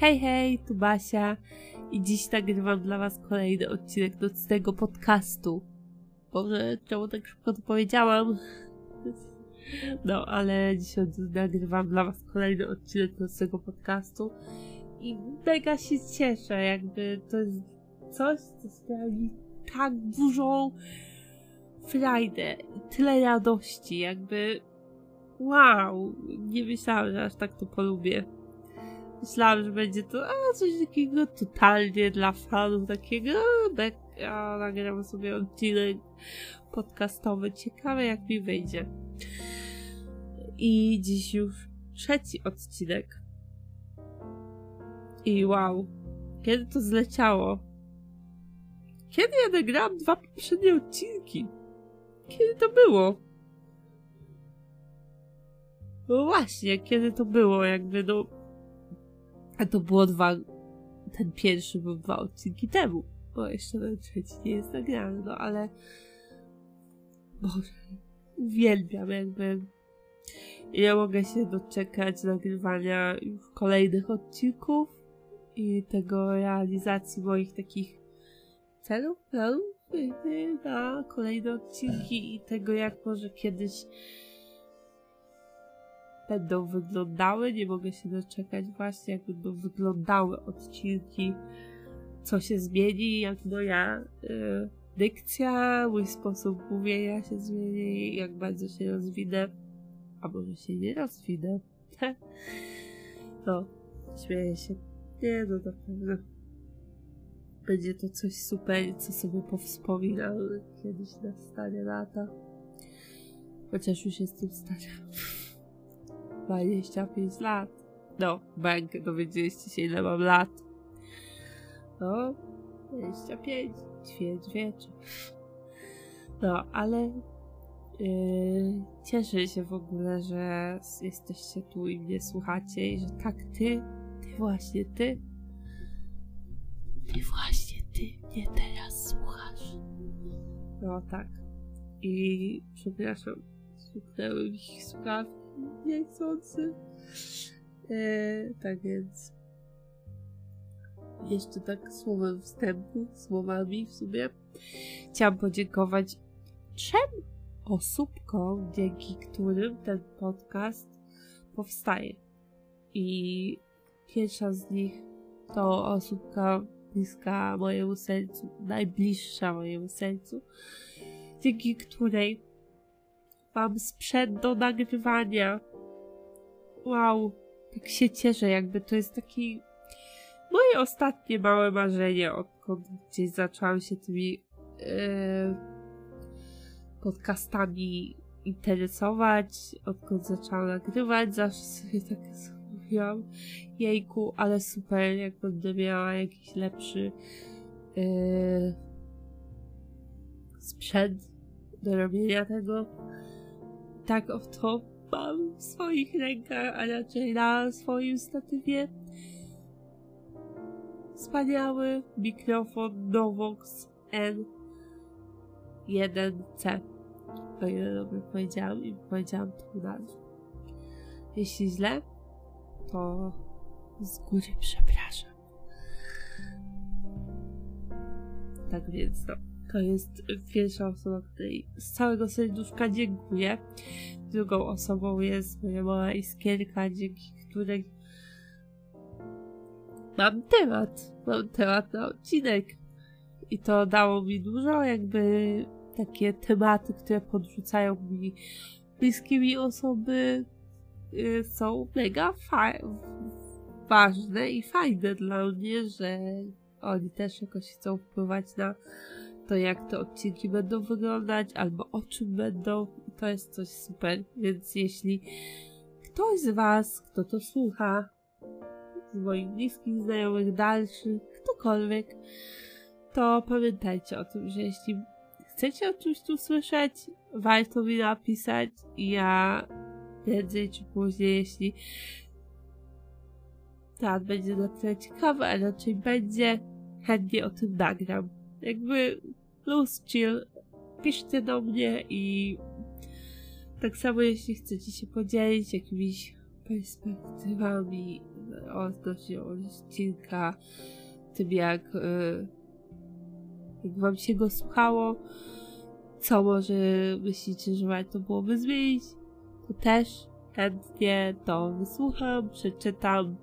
Hej, hej, tu Basia i dziś nagrywam dla was kolejny odcinek do tego podcastu. Boże, czemu tak szybko to powiedziałam? No, ale dzisiaj nagrywam dla was kolejny odcinek do tego podcastu i mega się cieszę, jakby to jest coś, co sprawia mi tak dużą frajdę tyle radości, jakby wow, nie myślałam, że aż tak to polubię. Myślałam, że będzie to a, coś takiego totalnie dla fanów, takiego a, nagram sobie odcinek podcastowy. Ciekawe jak mi wyjdzie. I dziś już trzeci odcinek. I wow, kiedy to zleciało? Kiedy ja nagrałam dwa poprzednie odcinki? Kiedy to było? No właśnie, kiedy to było, jakby no a to było dwa. Ten pierwszy był dwa odcinki temu. Bo jeszcze ten trzeci nie jest nagrany, no ale. Boże. Uwielbiam jakby. Nie mogę się doczekać nagrywania już kolejnych odcinków i tego realizacji moich takich celów, planów na kolejne odcinki i tego jak może kiedyś będą wyglądały. Nie mogę się doczekać właśnie, jak będą wyglądały odcinki, co się zmieni, jak moja y, dykcja, mój sposób mówienia się zmieni, jak bardzo się rozwinę, a może się nie rozwinę. no, śmieję się. Nie, no na pewno będzie to coś super, co sobie powspominam kiedyś na stanie lata. Chociaż już jestem stara. 25 lat. No, bank, dowiedzieliście się ile mam lat. No, 25, ćwierć wieczu. No, ale yy, cieszę się w ogóle, że jesteście tu i mnie słuchacie i że tak ty, ty właśnie ty, ty właśnie ty mnie teraz słuchasz. No tak. I przepraszam, słuchnęły mi słuchawki niechcący. E, tak więc jeszcze tak słowem wstępu, słowami w sumie chciałam podziękować trzem osóbkom, dzięki którym ten podcast powstaje. I pierwsza z nich to osóbka bliska mojemu sercu, najbliższa mojemu sercu, dzięki której mam sprzęt do nagrywania. Wow, tak się cieszę, jakby to jest taki moje ostatnie małe marzenie, odkąd gdzieś zaczęłam się tymi yy, podcastami interesować, odkąd zaczęłam nagrywać, zawsze sobie tak mówiłam, jejku, ale super, jak będę miała jakiś lepszy yy, sprzęt do robienia tego, tak oto mam w swoich rękach, a raczej na swoim statywie wspaniały mikrofon Novox N1C. O ile dobrze powiedziałam i powiedziałam tą nazwę. Jeśli źle, to z góry przepraszam. Tak więc no. To jest pierwsza osoba, której z całego serduszka dziękuję. Drugą osobą jest moja mała iskierka, dzięki której mam temat. Mam temat na odcinek. I to dało mi dużo, jakby takie tematy, które podrzucają mi bliskie mi osoby, y, są mega ważne i fajne dla mnie, że oni też jakoś chcą wpływać na to, jak te odcinki będą wyglądać, albo o czym będą. To jest coś super. Więc jeśli ktoś z Was, kto to słucha, z moich bliskich znajomych, dalszych, ktokolwiek, to pamiętajcie o tym, że jeśli chcecie o czymś tu słyszeć, warto mi napisać i ja prędzej czy później, jeśli temat będzie na tyle ciekawy, a raczej będzie, chętnie o tym nagram. Jakby plus chill, piszcie do mnie i tak samo jeśli chcecie się podzielić jakimiś perspektywami odnośnie odcinka, tym jak, y, jak wam się go słuchało, co może myślicie, że warto byłoby zmienić, to też chętnie to wysłucham, przeczytam.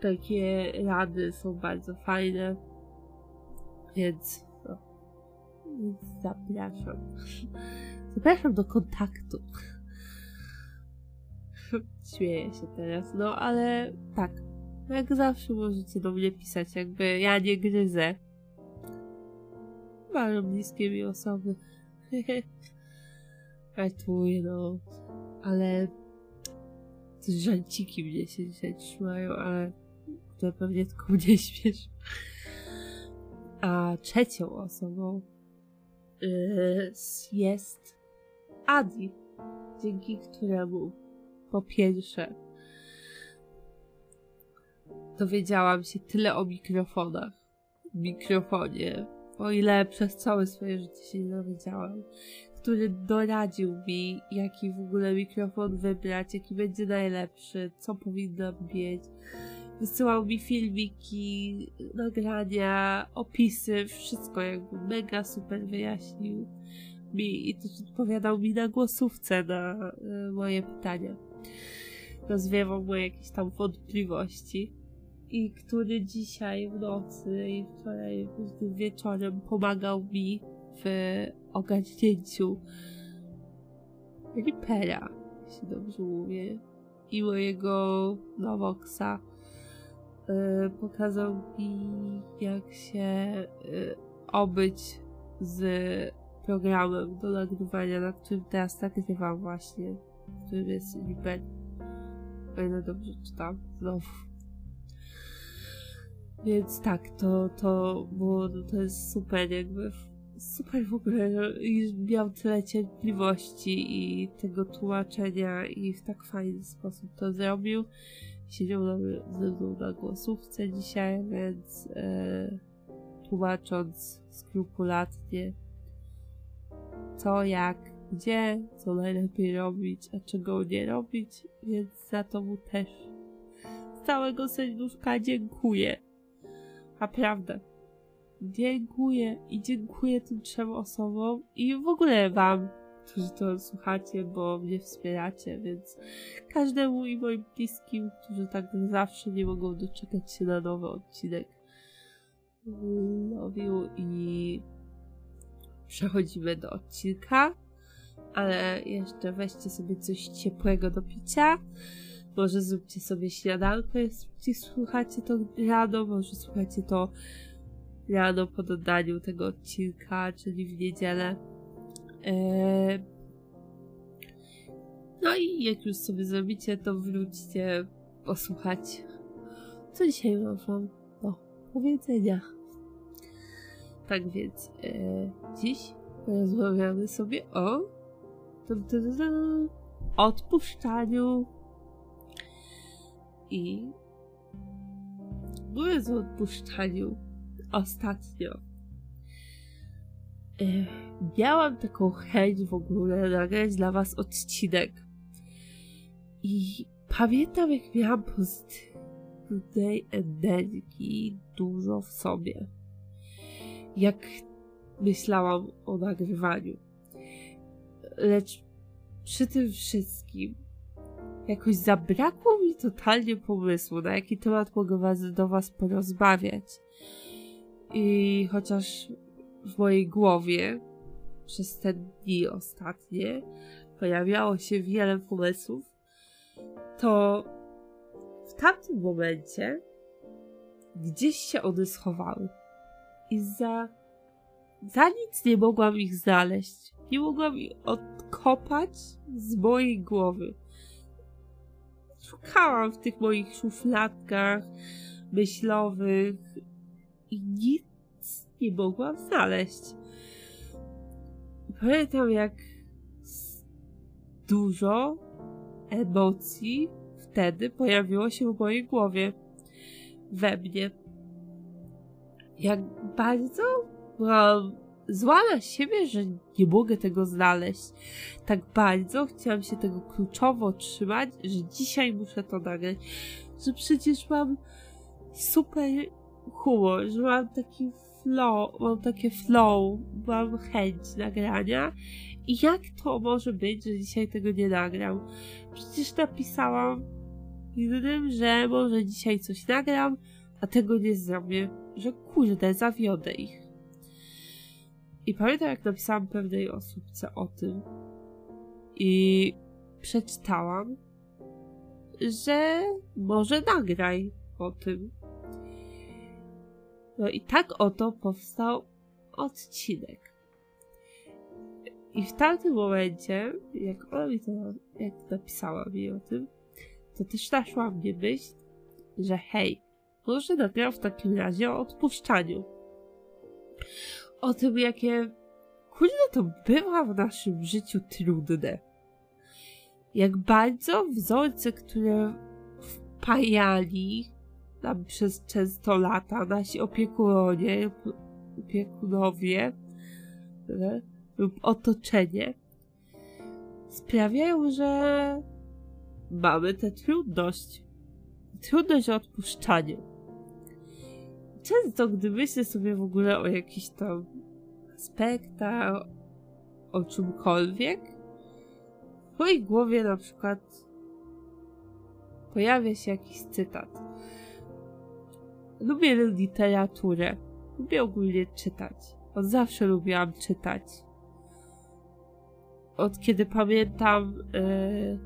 Takie rady są bardzo fajne, więc zapraszam. Zapraszam do kontaktu. Śmieję się teraz, no ale tak. Jak zawsze możecie do mnie pisać, jakby ja nie gryzę. Bardzo bliskie mi osoby. Ratuję, no. Ale te żarciki mnie się dzisiaj trzymają, ale to pewnie tylko mnie śmiesz. A trzecią osobą jest Adi, dzięki któremu po pierwsze dowiedziałam się tyle o mikrofonach, mikrofonie, o ile przez całe swoje życie się nie dowiedziałam, który doradził mi, jaki w ogóle mikrofon wybrać, jaki będzie najlepszy, co powinnam mieć. Wysyłał mi filmiki, nagrania, opisy, wszystko jakby mega super wyjaśnił mi i też odpowiadał mi na głosówce na y, moje pytania. Rozwiewał moje jakieś tam wątpliwości i który dzisiaj w nocy i wczoraj wieczorem pomagał mi w ogarnięciu Reapera, jeśli dobrze mówię, i mojego Novoxa. Yy, pokazał mi, jak się yy, obyć z programem do nagrywania, na którym teraz nagrywam właśnie, którym jest Reaper. O ile dobrze czytam, znowu. Więc tak, to, to było, to jest super jakby, super w ogóle, i miał tyle cierpliwości i tego tłumaczenia i w tak fajny sposób to zrobił. Siedział ze mną na głosówce dzisiaj, więc e, tłumacząc skrupulatnie co, jak, gdzie, co najlepiej robić, a czego nie robić, więc za to mu też z całego serduszka dziękuję. Naprawdę. Dziękuję i dziękuję tym trzem osobom i w ogóle wam, którzy to słuchacie, bo mnie wspieracie, więc każdemu i moim bliskim, którzy tak zawsze nie mogą doczekać się na nowy odcinek. Mówił i przechodzimy do odcinka, ale jeszcze weźcie sobie coś ciepłego do picia. Może zróbcie sobie śniadanko, jeśli słuchacie to rano, może słuchacie to rano po dodaniu tego odcinka, czyli w niedzielę. Eee... No i jak już sobie zrobicie, to wróćcie posłuchać, co dzisiaj mam wam do powiedzenia. Tak więc e, dziś rozmawiamy sobie o odpuszczaniu. I mówiąc o odpuszczaniu, ostatnio miałam taką chęć w ogóle nagrać dla was odcinek. I pamiętam, jak miałam pozytywnej energii dużo w sobie jak myślałam o nagrywaniu. Lecz przy tym wszystkim jakoś zabrakło mi totalnie pomysłu, na jaki temat mogę was, do was porozmawiać. I chociaż w mojej głowie przez te dni ostatnie pojawiało się wiele pomysłów, to w tamtym momencie gdzieś się one schowały i za, za nic nie mogłam ich znaleźć. Nie mogłam ich odkopać z mojej głowy. Szukałam w tych moich szufladkach myślowych i nic nie mogłam znaleźć. Pamiętam, jak dużo emocji wtedy pojawiło się w mojej głowie. We mnie jak bardzo byłam zła na siebie, że nie mogę tego znaleźć. Tak bardzo chciałam się tego kluczowo trzymać, że dzisiaj muszę to nagrać. Że przecież mam super humor, że mam taki flow, mam takie flow, mam chęć nagrania. I jak to może być, że dzisiaj tego nie nagram? Przecież napisałam innym, że może dzisiaj coś nagram, a tego nie zrobię. Że kurde, zawiodę ich. I pamiętam, jak napisałam pewnej osobce o tym i przeczytałam, że może nagraj o tym. No i tak oto powstał odcinek. I w tamtym momencie, jak ona mi to, jak napisała mi o tym, to też naszła mnie myśl, że hej, może nagram w takim razie o odpuszczaniu. O tym, jakie kurde to bywa w naszym życiu trudne. Jak bardzo wzorce, które wpajali nam przez często lata nasi opiekunowie, opiekunowie lub otoczenie, sprawiają, że mamy tę trudność. Trudność o odpuszczaniu. Często, gdy myślę sobie w ogóle o jakichś tam aspektach, o czymkolwiek, w mojej głowie na przykład pojawia się jakiś cytat. Lubię literaturę. Lubię ogólnie czytać. Od zawsze lubiłam czytać. Od kiedy pamiętam, yy,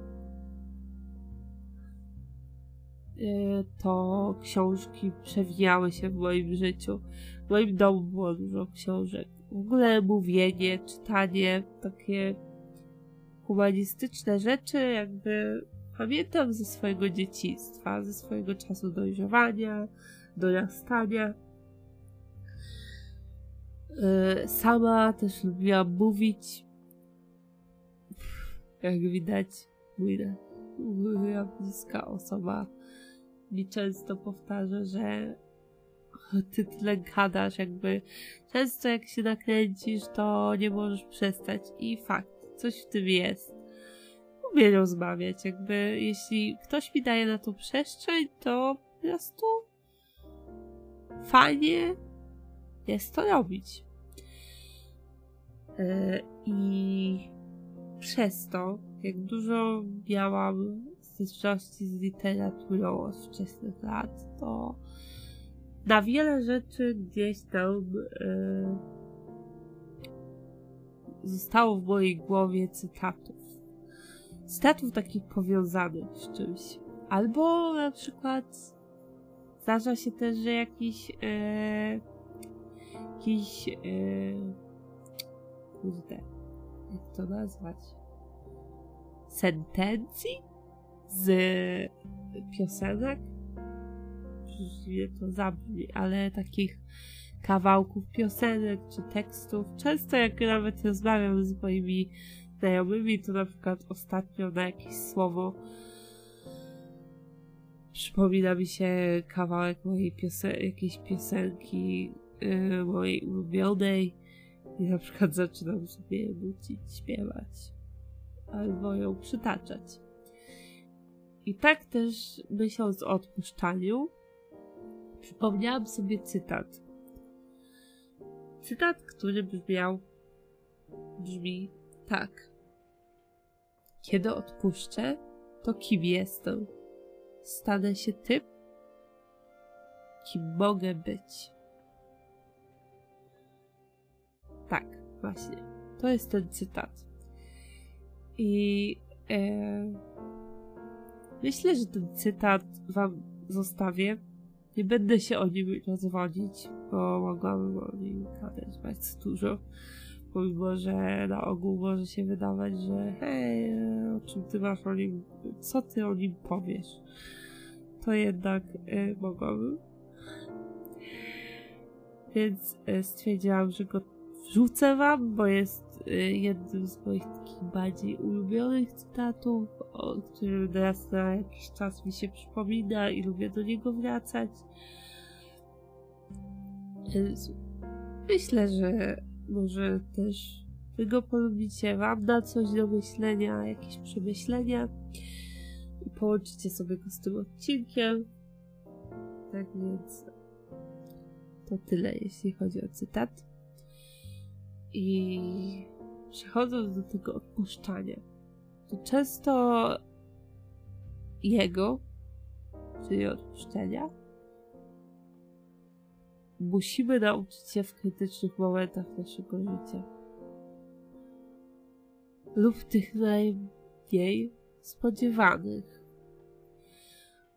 yy, to książki przewijały się w moim życiu. W moim domu było dużo książek. W ogóle mówienie, czytanie, takie humanistyczne rzeczy, jakby pamiętam ze swojego dzieciństwa, ze swojego czasu dojrzewania, dorastania. Y, sama też lubiłam mówić. Jak widać, moja bliska osoba mi często powtarza, że ty tyle gadasz, jakby często jak się nakręcisz, to nie możesz przestać. I fakt, coś w tym jest. Lubię rozmawiać, jakby jeśli ktoś mi daje na to przestrzeń, to po prostu fajnie jest to robić. E, I przez to, jak dużo miałam styczności z literaturą od wczesnych lat, to na wiele rzeczy gdzieś tam e, zostało w mojej głowie cytatów. Cytatów takich powiązanych z czymś. Albo na przykład Zdarza się też, że jakiś e, jakiś e, kurde, jak to nazwać? Sentencji z piosenek? Przecież to zabrzmi, ale takich kawałków piosenek czy tekstów. Często jak nawet rozmawiam z moimi znajomymi, to na przykład ostatnio na jakieś słowo przypomina mi się kawałek mojej piosen jakiejś piosenki yy, mojej ulubionej i na przykład zaczynam sobie nucić, śpiewać albo ją przytaczać. I tak też myśląc o odpuszczaniu, przypomniałam sobie cytat. Cytat, który brzmiał, brzmi tak. Kiedy odpuszczę, to kim jestem? Stanę się tym, kim mogę być. Tak, właśnie. To jest ten cytat. I e, myślę, że ten cytat wam zostawię. Nie będę się o nim rozwodzić, bo mogłabym o nim gadać bardzo dużo. Pomimo, że na ogół może się wydawać, że hej, o czym ty masz o nim, co ty o nim powiesz, to jednak y, mogłabym. Więc y, stwierdziłam, że go wrzucę wam, bo jest y, jednym z moich takich bardziej ulubionych cytatów, o którym raz na jakiś czas mi się przypomina i lubię do niego wracać. Myślę, że może też wy go polubicie, wam da coś do myślenia, jakieś przemyślenia i połączycie sobie go z tym odcinkiem. Tak więc to tyle, jeśli chodzi o cytat. I przechodząc do tego odpuszczania, to często jego, czyli odpuszczenia, musimy nauczyć się w krytycznych momentach naszego życia. Lub tych najmniej spodziewanych.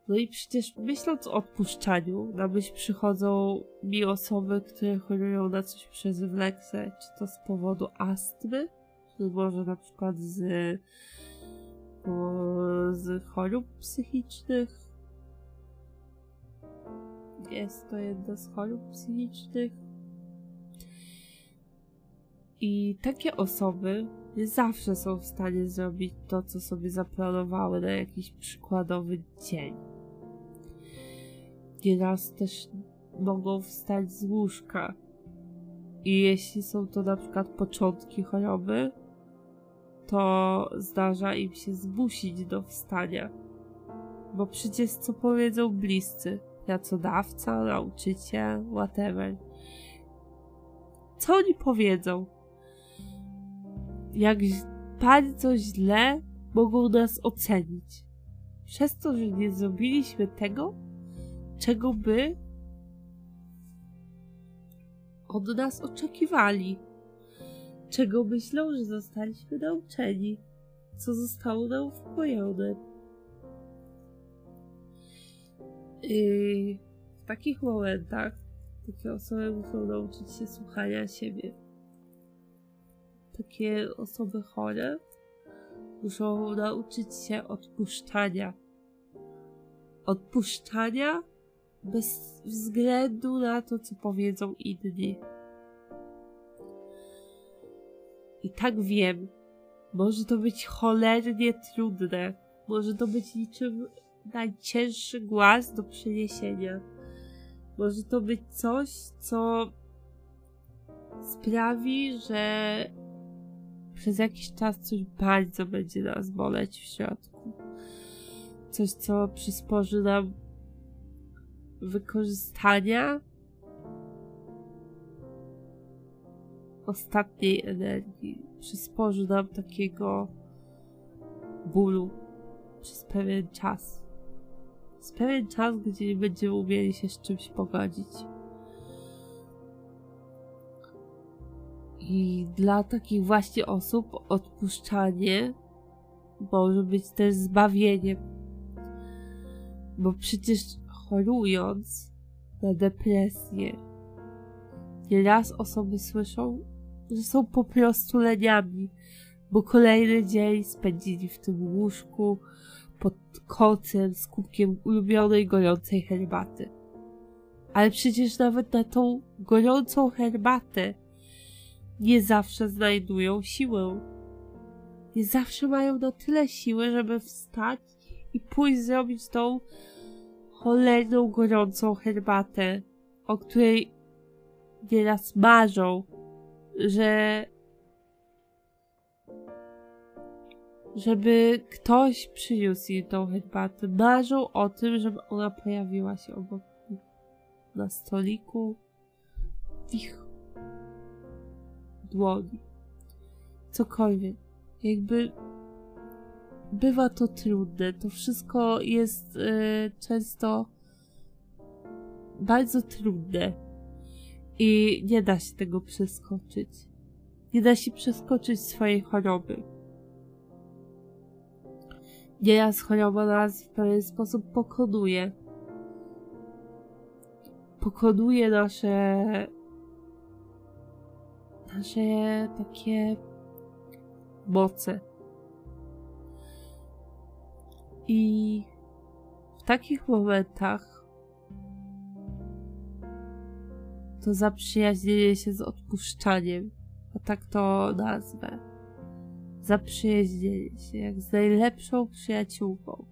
No i przecież myśląc o odpuszczaniu, na myśl przychodzą mi osoby, które chorują na coś przez wleksę, czy to z powodu astmy, czy może na przykład z, z chorób psychicznych. Jest to jedna z chorób psychicznych. I takie osoby nie zawsze są w stanie zrobić to, co sobie zaplanowały na jakiś przykładowy dzień nieraz też mogą wstać z łóżka. I jeśli są to na przykład początki choroby, to zdarza im się zmusić do wstania. Bo przecież co powiedzą bliscy, pracodawca, nauczyciel, whatever. Co oni powiedzą? Jak bardzo źle mogą nas ocenić. Przez to, że nie zrobiliśmy tego, czego by od nas oczekiwali, czego myślą, że zostaliśmy nauczeni, co zostało nam wpojone. I w takich momentach takie osoby muszą nauczyć się słuchania siebie. Takie osoby chore muszą nauczyć się odpuszczania. Odpuszczania bez względu na to, co powiedzą inni. I tak wiem, może to być cholernie trudne, może to być niczym najcięższy głaz do przeniesienia. Może to być coś, co sprawi, że przez jakiś czas coś bardzo będzie nas boleć w środku. Coś, co przysporzy nam wykorzystania ostatniej energii. Przysporzy nam takiego bólu przez pewien czas. Przez pewien czas, gdzie nie będziemy umieli się z czymś pogodzić. I dla takich właśnie osób odpuszczanie może być też zbawieniem. Bo przecież chorując na depresję. Nieraz osoby słyszą, że są po prostu leniami, bo kolejny dzień spędzili w tym łóżku pod kocem z kubkiem ulubionej gorącej herbaty. Ale przecież nawet na tą gorącą herbatę nie zawsze znajdują siłę. Nie zawsze mają na tyle siły, żeby wstać i pójść zrobić tą cholerną gorącą herbatę, o której nieraz marzą, że żeby ktoś przyniósł im tą herbatę. Marzą o tym, żeby ona pojawiła się obok nich na stoliku w ich dłoni. Cokolwiek. Jakby bywa to trudne. To wszystko jest y, często bardzo trudne i nie da się tego przeskoczyć. Nie da się przeskoczyć swojej choroby. Nieraz choroba nas w pewien sposób pokonuje. Pokonuje nasze nasze takie moce i w takich momentach to zaprzyjaźnienie się z odpuszczaniem, a tak to nazwę. Zaprzyjaźnienie się jak z najlepszą przyjaciółką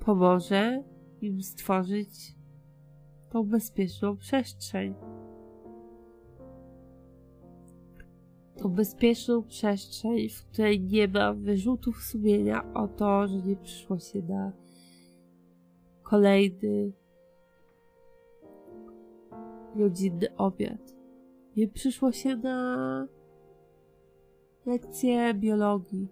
pomoże im stworzyć tą bezpieczną przestrzeń. tą bezpieczną przestrzeń, w której nie ma wyrzutów sumienia o to, że nie przyszło się na kolejny rodzinny obiad. Nie przyszło się na lekcję biologii.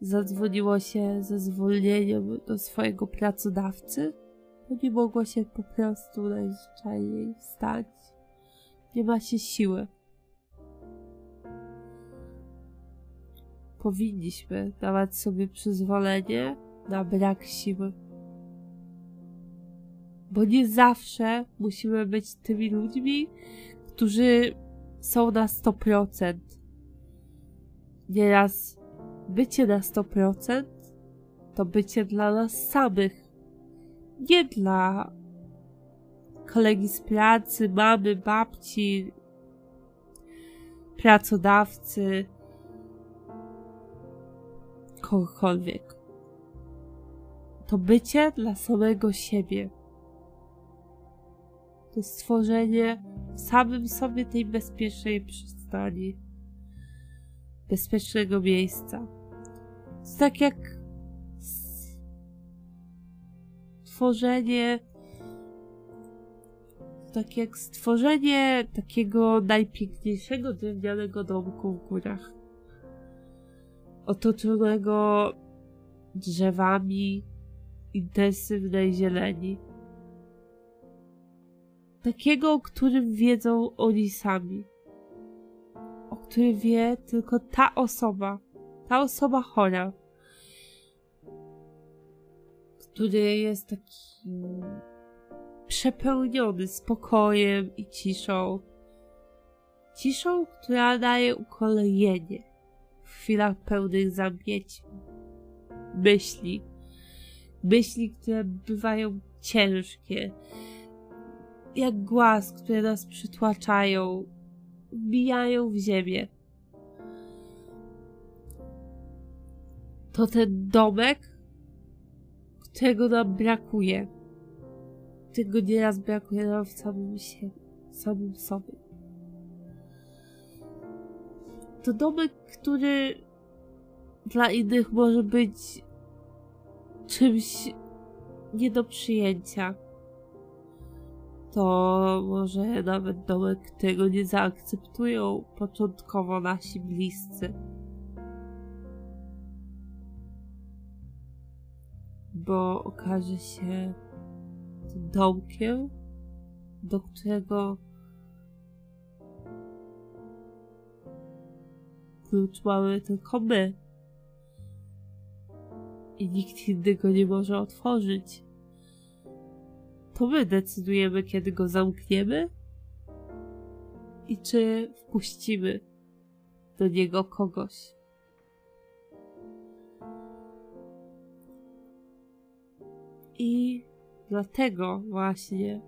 Zadzwoniło się ze zwolnieniem do swojego pracodawcy, bo nie mogło się po prostu najzwyczajniej wstać. Nie ma się siły. Powinniśmy dawać sobie przyzwolenie na brak siły. Bo nie zawsze musimy być tymi ludźmi, którzy są na 100%. Nieraz bycie na 100% to bycie dla nas samych. Nie dla kolegi z pracy, mamy, babci, pracodawcy, kogokolwiek. To bycie dla samego siebie. To stworzenie w samym sobie tej bezpiecznej przystani. Bezpiecznego miejsca. To tak jak stworzenie tak jak stworzenie takiego najpiękniejszego drewnianego domku w górach. Otoczonego drzewami intensywnej zieleni. Takiego, o którym wiedzą oni sami. O którym wie tylko ta osoba. Ta osoba chora. Który jest taki przepełniony spokojem i ciszą. Ciszą, która daje ukolejenie w chwilach pełnych zamknięć myśli. Myśli, które bywają ciężkie, jak głaz, które nas przytłaczają, wbijają w ziemię. To ten domek, którego nam brakuje tego nieraz brakuje nam w samym się, samym sobie. To domek, który dla innych może być czymś nie do przyjęcia. To może nawet domek, którego nie zaakceptują początkowo nasi bliscy. Bo okaże się, domkiem, do którego klucz mamy tylko my. I nikt inny go nie może otworzyć. To my decydujemy, kiedy go zamkniemy i czy wpuścimy do niego kogoś. I Dlatego właśnie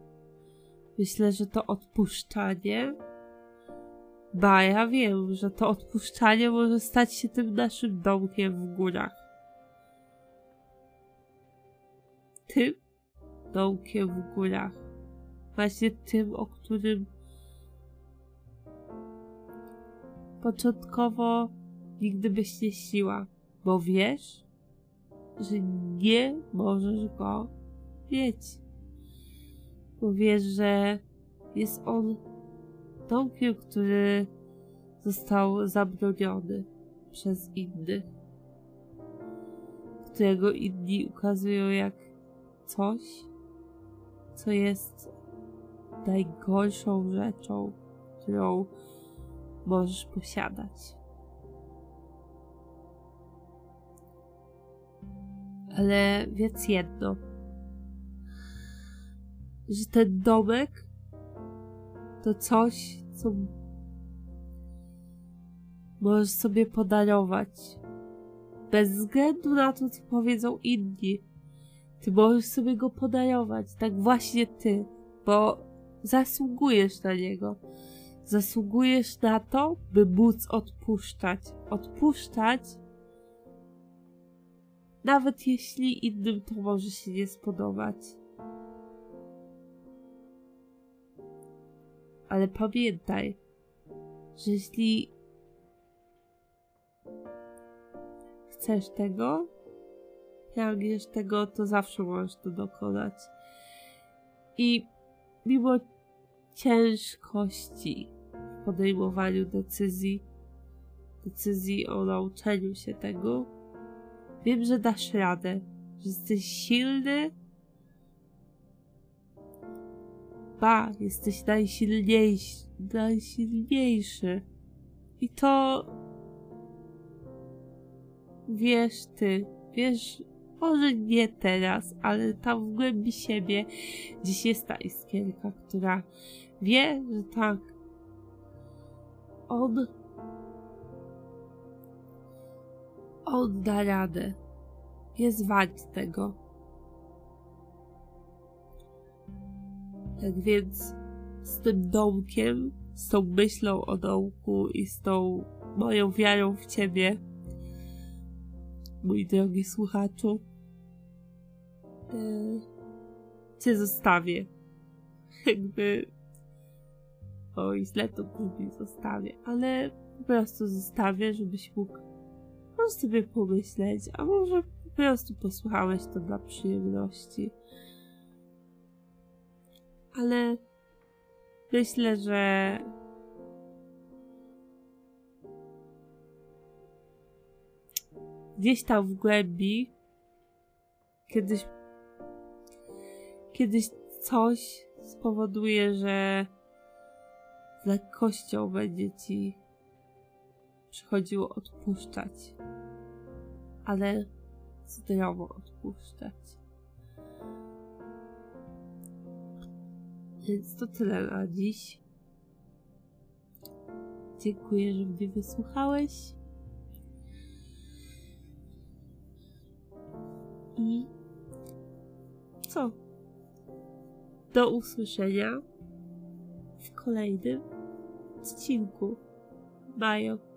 myślę, że to odpuszczanie. Ba, ja wiem, że to odpuszczanie może stać się tym naszym domkiem w górach. Tym domkiem w górach. Właśnie tym, o którym początkowo nigdy byś nie siła, bo wiesz, że nie możesz go mieć. Bo wiesz, że jest on domkiem, który został zabroniony przez innych, którego inni ukazują jak coś, co jest najgorszą rzeczą, którą możesz posiadać. Ale wiedz jedno – że ten domek to coś, co możesz sobie podarować. Bez względu na to, co powiedzą inni. Ty możesz sobie go podarować, tak właśnie ty, bo zasługujesz na niego. Zasługujesz na to, by móc odpuszczać. Odpuszczać, nawet jeśli innym to może się nie spodobać. Ale pamiętaj, że jeśli chcesz tego, pragniesz tego, to zawsze możesz to dokonać. I mimo ciężkości w podejmowaniu decyzji, decyzji o nauczeniu się tego, wiem, że dasz radę, że jesteś silny. Ba, jesteś najsilniejszy, najsilniejszy. I to wiesz ty, wiesz, może nie teraz, ale tam w głębi siebie gdzieś jest ta iskierka, która wie, że tak, on on da radę. Jest wart tego. Tak więc z tym domkiem, z tą myślą o domku i z tą moją wiarą w ciebie, mój drogi słuchaczu, cię zostawię. Jakby. Oj, źle to brzmi, zostawię, ale po prostu zostawię, żebyś mógł Możesz sobie pomyśleć, a może po prostu posłuchałeś to dla przyjemności. Ale myślę, że gdzieś tam w głębi kiedyś kiedyś coś spowoduje, że z lekkością będzie ci przychodziło odpuszczać, ale zdrowo odpuszczać. Więc to tyle na dziś. Dziękuję, że mnie wysłuchałeś. I co? Do usłyszenia w kolejnym odcinku. Bye.